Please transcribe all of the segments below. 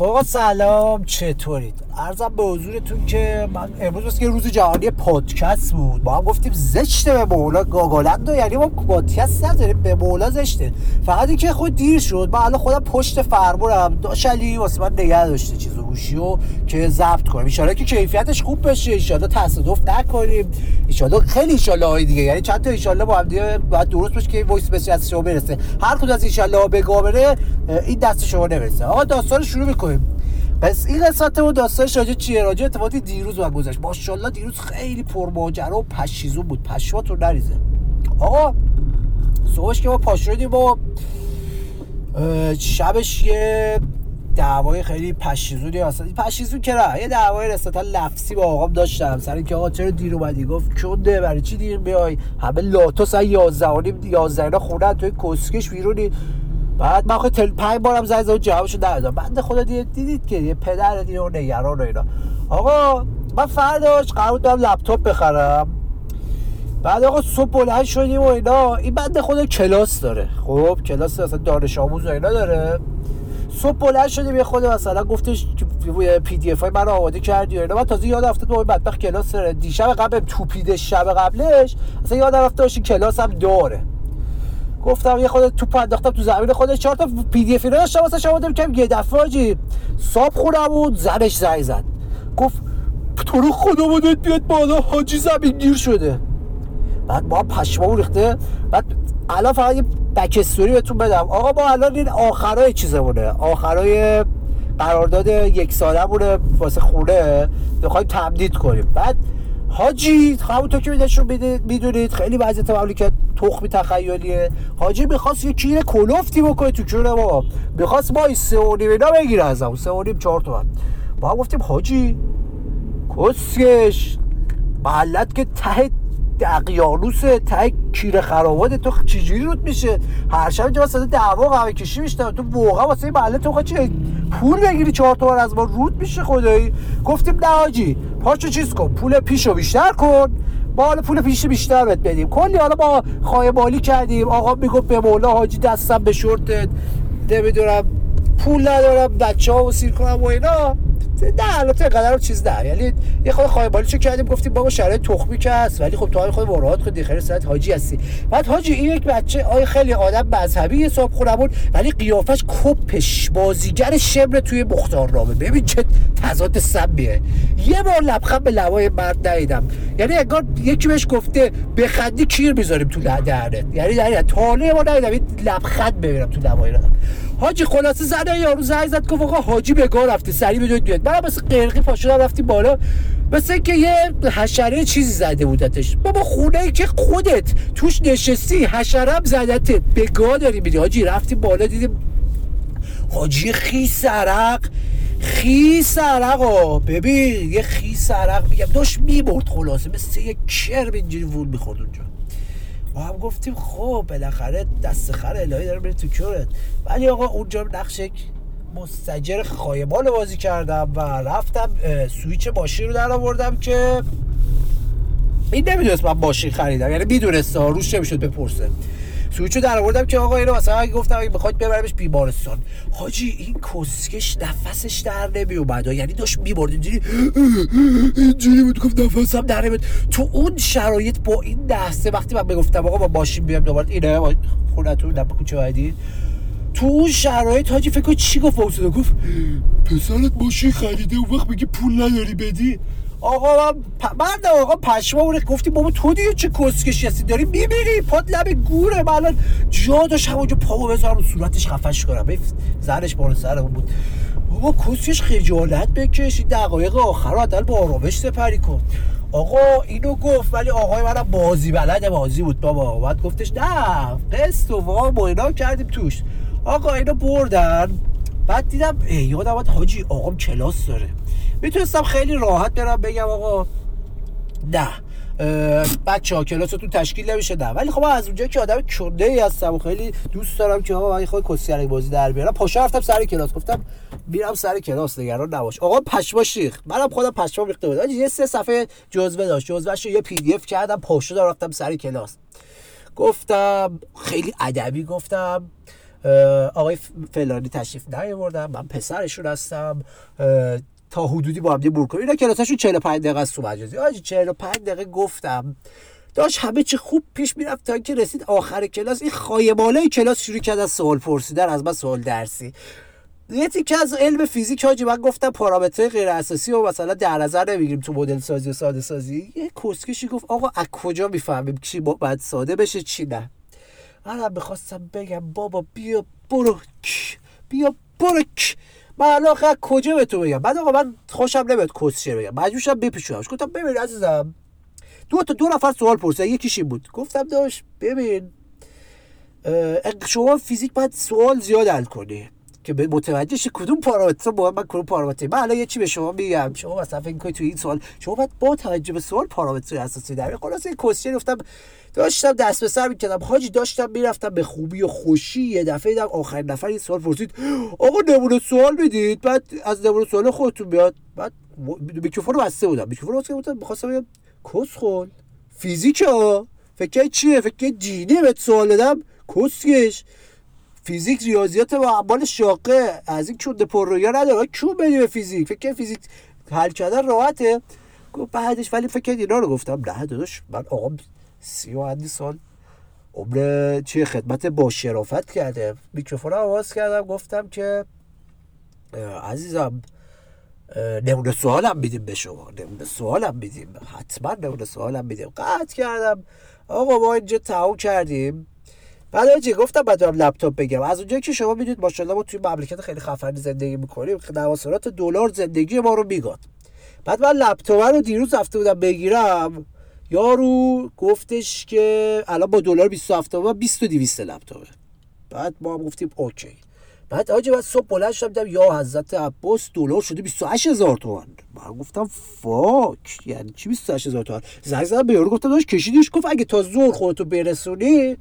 خب سلام چطورید؟ ارزم به حضورتون که من امروز که روز جهانی پادکست بود. ما هم گفتیم زشته به مولا گاگالند یعنی ما پادکست نداریم به مولا زشته. فقط اینکه خود دیر شد. من الان خودم پشت فرمونم داشت علی واسه من نگه داشته چیز گوشی و که ضبط کنیم ان که کیفیتش خوب بشه ان تصادف نکنیم. ان خیلی ان های دیگه. یعنی چند تا ان با هم دیگه باید درست باشه که وایس بس از شما برسه. هر کدوم از ان به بره این دست شما نمی‌رسه. آقا داستان شروع می‌کنیم. پس این قسمت و داستانش راجع چیه؟ راجع اتفاقی دیروز و گذشت. ماشاءالله دیروز خیلی پرماجرا و پشیزون بود. پشماتون نریزه. آقا صبحش که ما پاش شدیم و شبش یه دعوای خیلی پشیزونی هست. پشیزون که یه دعوای رسالتا لفظی با آقام داشتم. سر اینکه آقا چرا دیر اومدی؟ گفت چون ده برای چی دیر بیای؟ همه لاتو سر 11 و نیم 11 خونه توی کسکش بیرونی. بعد من خود تل پنج بارم زنگ زدم جوابشو ندادم. بنده خدا دید دیدید که یه پدر دیگه و نگران و اینا. آقا من فرداش قرار دارم لپتاپ بخرم. بعد آقا صبح بلند شدیم و اینا. این بنده خدا کلاس داره. خب کلاس اصلا دانش آموز و اینا داره. صبح بلند شدیم یه خود مثلا گفتش PDF های من آماده کردی و اینا. من تازه یاد افتاد اون بدبخت کلاس داره دیشب قبل توپیده شب قبلش اصلا یاد باشه کلاس هم داره. گفتم یه خود تو انداختم تو زمین خودش چهار تا پی دی اف اینا داشتم واسه شما کم یه دفعه آجی صاحب خونه بود زنش زنگ زد. گفت تو رو خدا بودت بیاد بالا حاجی زمین گیر شده. بعد ما پشمامون ریخته. بعد الان فقط یه بک استوری بهتون بدم. آقا ما الان این آخرای چیزمونه. آخرای قرارداد یک ساله مونه واسه خونه. بخوایم تمدید کنیم. بعد حاجی همونطور که میدشون می‌دونید خیلی وضعیت مملکت تخمی تخیلیه. حاجی می‌خواست یه کیر کلوفتی بکنه تو کونه ما. می‌خواست ما سه و نیم اینا بگیره از همون سه و نیم چهار تومن. ما هم گفتیم حاجی کسکش. محلت که ته اقیانوس ته کیر خرابات تو چجوری رود میشه؟ هر شب اینجا واسه دعوا قهوه کشی میشتم تو واقعا واسه این محله تو چه پول بگیری چهار تومن از ما؟ رود میشه خدایی. گفتیم نه حاجی پاشو چیز کن پول پیشو بیشتر کن. حالا پول پیش بیشتر بهت بدیم. کلی حالا ما خواهی مالی کردیم. آقا می‌گفت به مولا حاجی دستم به شورتت. نمی‌دونم. پول ندارم. بچه ها و سیر کنم و اینا. نه البته قدر چیز نه. یعنی یه خود خواهی چه کردیم. گفتیم بابا شرایط تخمی که هست. ولی خب تو خود مراحت خود خیر ساعت حاجی هستی. بعد حاجی این یک بچه آی خیلی آدم مذهبی حساب خورمون ولی قیافش کپش. بازیگر شبر توی مختار نامه ببین چه تضاد سمیه یه بار لبخند به لوای مرد ندیدم. یعنی انگار یکی بهش گفته بخندی کیر می‌ذاریم تو دهنت. یعنی یعنی تاله ما ندیدم این لبخند ببینم تو لوای حاجی خلاصه زده یارو زنگ زد گفت آقا حاجی به گار رفته سری بدونید بیاد. من مثل قرقی پاشو رفتی بالا. مثل که یه حشره چیزی زده بودتش. بابا خونه ای که خودت توش نشستی حشرم زدته به گا داری میدی حاجی رفتی بالا دیدیم حاجی خیس عرق. خیس عرق ببین یه خیس عرق میگم. داشت می‌برد خلاصه. مثل یه کرم اینجوری وول می‌خورد اونجا. ما هم گفتیم خب بالاخره دست خر الهی داره میره تو کورت. ولی آقا اونجا نقش مستجر خایبان بازی کردم و رفتم سویچ ماشین رو در آوردم که این نمی‌دونست من ماشین خریدم. یعنی می‌دونست روش نمی‌شد بپرسه. سویچو در آوردم که آقا اینو مثلا گفتم اگه بخواد ببرمش بیمارستان. حاجی این کسکش نفسش در نمی اومد یعنی داشت می‌برد اینجوری اینجوری بود گفت نفسم در نمیاد تو اون شرایط با این دسته وقتی من بگفتم آقا با ماشین بیام دوباره اینه خونتون در کوچه بعدی تو اون شرایط حاجی فکر چی گفت واسه گفت پسرت ماشین خریده اون وقت میگه پول نداری بدی. آقا من آقا پشما گفتی بابا تو دیگه چه کسکشی هستی؟ داری می‌بینی پاد لب گوره. من الان جا داشت همونجا پاو بذارم صورتش خفش کنم. زنش بالا سرمون بود. بابا کسکش خجالت بکش دقایق آخر رو با آرامش سپری کن. آقا اینو گفت ولی آقای منم بازی بلد بازی بود بابا. بعد گفتش نه قسط و وام و اینا کردیم توش. آقا اینو بردن. بعد دیدم یادم حاجی آقام کلاس داره. می‌تونستم خیلی راحت برم بگم آقا نه بچه ها کلاس تو تشکیل نمیشه نه. ولی خب از اونجا که آدم گنده ای هستم و خیلی دوست دارم که آقا من خود کسیرک بازی در بیارم. پاشا رفتم سر کلاس گفتم میرم سر کلاس نگران نباش. آقا پشما شیخ. منم خودم پشما ریخته بود یه سه صفحه جزوه داشت. جزوهش یه PDF کردم پاشو رفتم سر کلاس. گفتم خیلی ادبی گفتم آقای فلانی تشریف نیاوردن من پسرشون هستم. تا حدودی با هم دیگه کنیم اینا کلاساشون 45 دقیقه است تو مجازی. آجی 45 دقیقه گفتم. داشت همه چی خوب پیش می‌رفت تا اینکه رسید آخر کلاس. این خایماله کلاس شروع کرد از سوال پرسیدن از من سوال درسی. یه تیکه از علم فیزیک حاجی من گفتم پارامترهای غیر اساسی و مثلا در نظر نمی‌گیریم تو مدل سازی و ساده سازی. یه کسکشی گفت آقا از کجا می‌فهمیم چی باید ساده بشه چی نه؟ منم می‌خواستم بگم بابا بیا برو بیا برو من الان کجا به تو بگم؟ بعد آقا من خوشم نمیاد کسچه بگم. مجبور شدم بپیچونمش. گفتم ببین عزیزم دو تا دو نفر سوال پرسید یکیش بود. گفتم داشت ببین شما فیزیک باید سوال زیاد حل کنی. که به متوجه شه کدوم پارامتر با من کدوم پارامتر من الان یه چی به شما میگم؟ شما مثلا فکر کنید تو این سوال شما باید با توجه به سوال پارامتر اساسی در خلاص این کوشن گفتم داشتم دست به سر می‌کردم. حاجی داشتم می‌رفتم به خوبی و خوشی. یه دفعه دیدم آخرین نفر این سوال پرسید آقا نمونه سوال می‌دید؟ بعد از نمونه سوال خودتون بیاد بعد میکروفون رو بسته بودم. میکروفون رو بسته بودم. می‌خواستم بگم کس خون؟ فیزیک ها؟ فکر چیه؟ فکر دینه بهت سوال دادم. کسکش؟ فیزیک ریاضیات و اعمال شاقه از این چونده پر رویا نداره. کیو بدی به فیزیک. فکر فیزیک حل کردن راحته. گفت بعدش ولی فکر اینا رو گفتم. نه داداش من آقا سی و سال عمر چه خدمت با شرافت کرده میکروفون آواز کردم. گفتم که عزیزم نمونه سوالم میدیم به شما. نمونه سوالم میدیم. حتما نمونه سوالم میدیم. قطع کردم. آقا ما اینجا تموم کردیم. بعد چی گفتم بعد لپتاپ بگیرم. از اونجایی که شما می‌دونید ماشاءالله ما توی مملکت خیلی خفنی زندگی می‌کنیم. نواسرات دلار زندگی ما رو میگاد. بعد من لپتاپ رو دیروز رفته بودم بگیرم. یارو گفتش که الان با دلار 27 تومن 20 و 200 لپتاپه. بعد ما هم گفتیم okay. بعد حاجی بعد صبح بلند شدم یا حضرت عباس دلار شده 28000 تومان من گفتم fuck یعنی چی 28000 تومان زنگ زدم به یارو گفتم داش کشیدیش؟ گفت اگه تا زور خودتو برسونی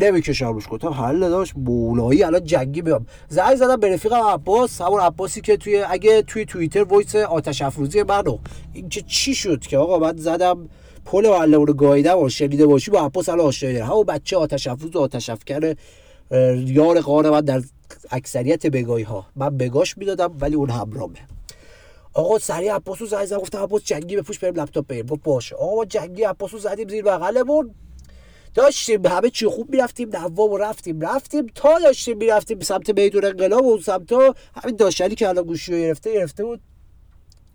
نمی‌کشم روش گفتم حله داش مولایی الان جنگی بیام زنگ زدم به رفیقم عباس همون عباسی که توی اگه توی توییتر voice آتش افروزی منو. این که چی شد که آقا؟ بعد زدم پل و رو گاییدم و شنیده باشی با عباس الان آشنایی همون بچه آتش افروز و آتش افکر یار قار من در اکثریت بگاهی ها من بگاش می‌دادم ولی اون همرامه. آقا سریع عباسو زنگ زدم گفتم عباس جنگی بپوش بریم لپتاپ بریم. گفت باشه. آقا جنگی عباسو زدیم زیر بغلمون. داشتیم همه چی خوب می‌رفتیم نواب و رفتیم رفتیم تا داشتیم می‌رفتیم سمت میدون انقلاب و سمت همین داشتنی که الان گوشی رو گرفته گرفته بود.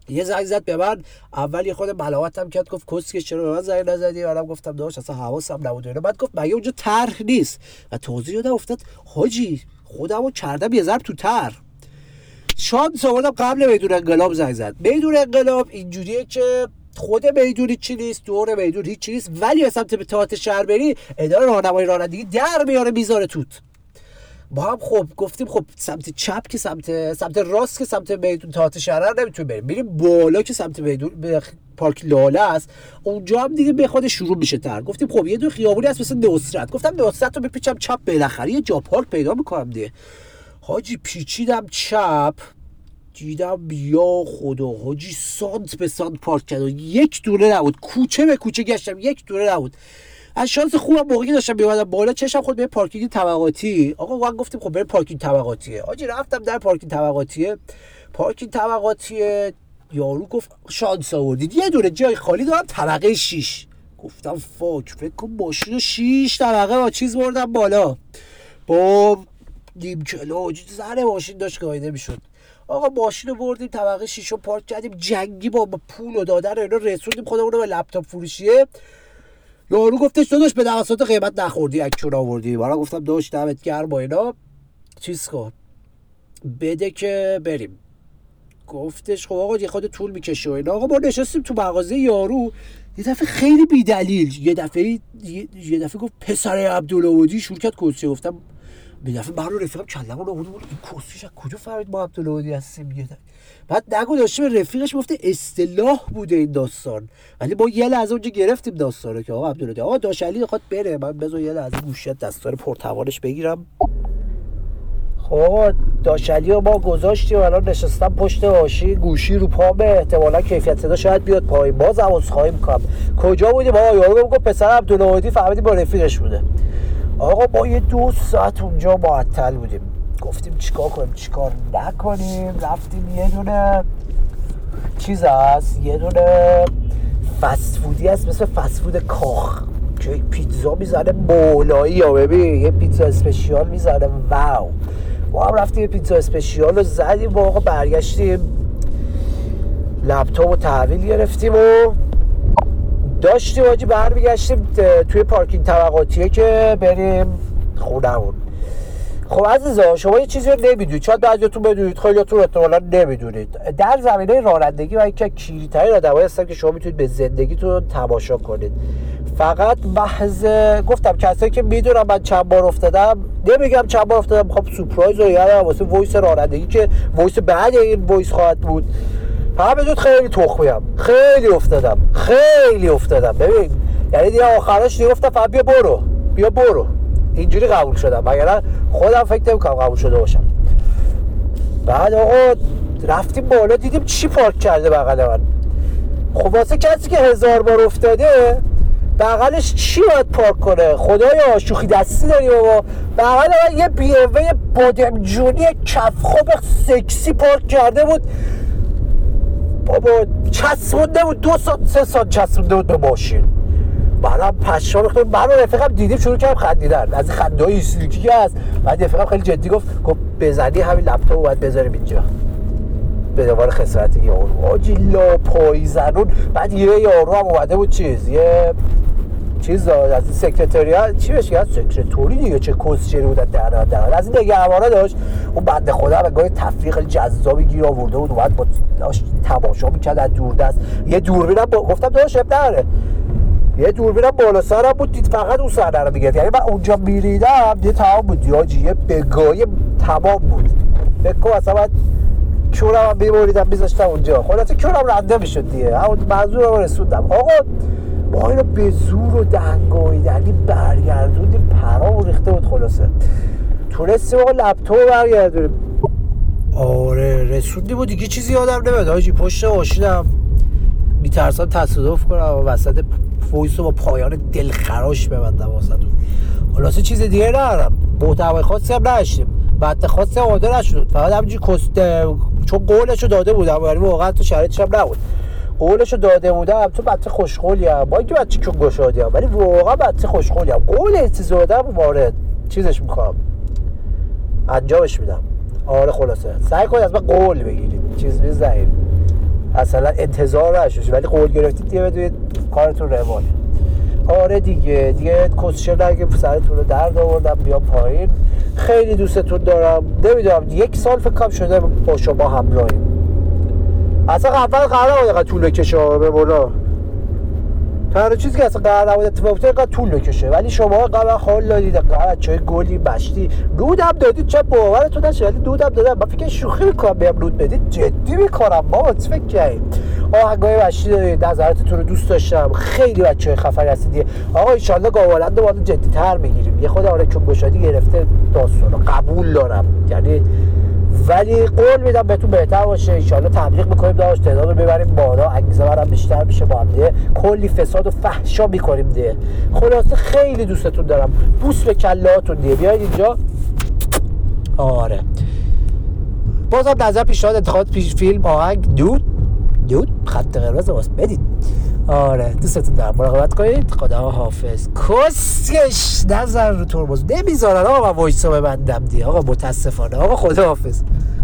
یه زنگ زد به من اول یه خود ملاوتم کرد گفت کسکه چرا به من زنگ نزدی؟ گفتم داشت اصلا حواسم نبود اینا. بعد گفت مگه اونجا طرح نیست؟ و توضیح دادم افتاد حاجی خودمو کردم یه ضرب تو طرح. شانس آوردم قبل میدون انقلاب زنگ زد. میدون انقلاب اینجوریه که خود می‌دونی چی نیست دور میدون هیچ نیست ولی به سمت تئاتر شهر بری اداره راهنمایی رانندگی در میاره می‌ذاره توت. با هم خب گفتیم خب سمت چپ که سمت سمت راست که سمت میدون تئاتر شهر نمی‌تونیم بریم. میریم بالا که سمت میدون به پارک لاله است. اونجا هم دیگه به خود شروع میشه تر. گفتیم خب یه دو خیابونی هست مثل نصرت. گفتم نصرت رو بپیچم چپ بالاخره. یه جا پارک پیدا می‌کنم دیگه. حاجی پیچیدم چپ. دیدم بیا خدا حاجی سانت به سانت پارک کرد یک دونه نبود. کوچه به کوچه گشتم یک دونه نبود. از شانس خوبم موقعی داشتم بیادم بالا چشم خود به پارکینگ طبقاتی. آقا ما گفتیم خب بریم پارکینگ طبقاتیه. حاجی رفتم در پارکینگ طبقاتیه. پارکینگ طبقاتیه. یارو گفت شانس آوردید. یه دونه جای خالی دارم طبقه 6 گفتم fuck فکر کن ماشین 6 طبقه با چیز بردم بالا. با نیم زن ماشین داشت گاییده می‌شد آقا ماشین رو بردیم طبقه شیشو پارک کردیم جنگی با پول و دادن اینا رسوندیم خودمون رو به لپتاپ فروشیه یارو گفتش تو داشت به دوستات قیمت نخوردی یک چون آوردی. برای گفتم داشت دمت گرم با اینا. چیز کن. بده که بریم. گفتش خب آقا یه خود طول می‌کشه و اینا. آقا ما نشستیم تو مغازه یارو. یه دفعه خیلی بیدلیل. یه دفعه یه دفعه گفت پسر عبدالعودی شروع کرد گفتم به دفعه من رو رفیقم کلمو رو بود این کسیش از کجا فهمید ما عبدالعودی هستیم یه بعد نگو داشته به رفیقش گفته اصطلاح بوده این داستان. ولی با یه لحظه اونجا گرفتیم داستان که آقا عبدالعودی آقا داشلی خواهد بره من بذار یه لحظه گوشیت دستار پرتوانش بگیرم. خب داشلی رو ما گذاشتیم الان نشستم پشت آشی گوشی رو پا به احتمالا کیفیت صدا شاید بیاد پایین. باز عوض خواهیم کنم کجا بودی با یارو گفت پسر عبدالعودی فهمیدی با رفیقش بوده. آقا ما یه دو ساعت اونجا معطل بودیم. گفتیم چیکار کنیم چیکار نکنیم. رفتیم یه دونه چیز هست یه دونه فسفودی هست مثل فسفود کاخ. که پیتزا می‌زنه مولایی یا ببین یه پیتزا اسپشیال می‌زنه. واو. ما هم رفتیم یه پیتزا اسپشیال رو زدیم با آقا برگشتیم. لپتاپ و تحویل گرفتیم و داشتیم آجی برمیگشتیم توی پارکینگ طبقاتیه که بریم خونهمون. خب عزیزا شما یه چیزی رو نمی‌دونید. شاید بعضیتون بدونید خیلیاتون احتمالا نمی‌دونید. در زمینه رانندگی من که کلیدترین آدمایی هستم که شما می‌تونید به زندگیتون تماشا کنید. فقط محض گفتم کسایی که می‌دونم من چند بار افتادم نمیگم چند بار افتادم. خب سورپرایز رو یادم واسه وایس رانندگی که وایس بعد این وایس خواهد بود. فقط بدونید خیلی تخمیم خیلی افتادم. خیلی افتادم. ببین یعنی دیگه آخرش دیگه گفتم فقط بیا برو. بیا برو. اینجوری قبول شدم. مگر خودم فکر نمی‌کنم قبول شده باشم. بعد آقا رفتیم بالا دیدیم چی پارک کرده بغل من. خب واسه کسی که هزار بار افتاده بغلش چی باید پارک کنه؟ خدایا شوخی دستی داری بابا. بغل من یه بی بادمجونی کفخوب سکسی پارک کرده بود. بابا چسبونده بود دو سال سه سال چسبونده بود به ماشین. منم پشما ریختم من رفیقم دیدیم شروع کردم خندیدن. از خنده های که هست. بعد رفیقم خیلی جدی گفت گفت بزنی همین لپتاپ باید بذاریم اینجا. به دوباره خسارت یارو آجی لا پای زنون. بعد یه یارو هم اومده بود چیز یه چیز از سکرتریا؟ چی بهش از سکرتوری دیگه؟ چه کسچری بود در در از این نگهبانا داشت. اون بنده خدا به گاهی تفریق جذابی گیر آورده بود. اومد با تماشا می‌کرد از دست. یه دوربینم با... گفتم داشت اب نره یه دوربینم بالا سرم بود. دید فقط اون سر رو میگرد یعنی من اونجا میریدم یه تمام بود. یا یه بگای تمام بود. فکر اصلا من کورم هم بیموریدم میذاشتم اونجا. خلاصه کورم رنده می‌شد دیگه. همون منظور رو رسوندم. آقا ما اینو به زور و دنگایدنی برگردوندیم پرا و ریخته بود خلاصه. تونستیم آقا لپتاپ برگردونیم. آره رسوندیم و دیگه چیزی یادم نمیاد. آجی پشت ماشینم. میترسم تصادف کنم و وسط فویس با پایان دلخراش ببندم واسه خلاصه چیز دیگه ندارم. محتوای خاصی هم نداشتیم. بعد خاصی هم آده نشد فقط همینجوری کست چون قولشو داده بودم ولی واقعا تو شرایطش هم نبود. قولشو داده بودم. تو بچه خوشقولی هم. با اینکه بچه کون گشادی هم. ولی واقعا بچه خوشقولی هم. قول چیز دادم وارد. چیزش می‌کنم انجامش میدم. آره خلاصه. سعی کنید از من قول بگیرید. چیز بزنید. اصلا انتظار نشوش ولی قول گرفتید دیگه بدونید کارتون روانه. آره دیگه. دیگه کسشه نگه سرتون رو درد آوردم بیا پایین. خیلی دوستتون دارم. نمی‌دونم. یک سال فکر کنم شده با شما همراهیم. اصلا اول قرار نبود طول بکشه به مولا تنها چیزی که اصلا قرار نبود اتفاق بیفته اینقدر طول بکشه. ولی شما قبل حال دادید قرار چه گلی مشتی رودم دادید چه باورتون نشه ولی رودم دادم من فکر شوخی می‌کنم بهم رود بدید جدی می‌کنم بابا چه فکر کردید آهنگای مشتی دادید نظراتتون رو دوست داشتم. خیلی بچه خفری هستید آقا ان شاء الله گاولند رو جدی تر می‌گیریم. یه خود آره چون گشادی گرفته داستان قبول دارم. یعنی ولی قول میدم بهتون بهتر باشه. ان تبلیغ می‌کنیم داشت تعداد رو ببریم بالا. انگیزه برم بیشتر میشه با هم کلی فساد و فحشا می‌کنیم دیگه. خلاصه خیلی دوستتون دارم. بوس به کلاتون دیگه. بیاید اینجا. آره. بازم نظر پیشنهاد انتخابات پیش فیلم آهنگ. دود. دود. خط قرمز واسه بدید. آره. دوستتون دارم. مراقبت کنید. خدا حافظ. کسکش. نظر رو ترمز. نمی‌ذارن. آقا من وایسا ببندم دیگه. آقا متاسفانه. آقا خدا حافظ.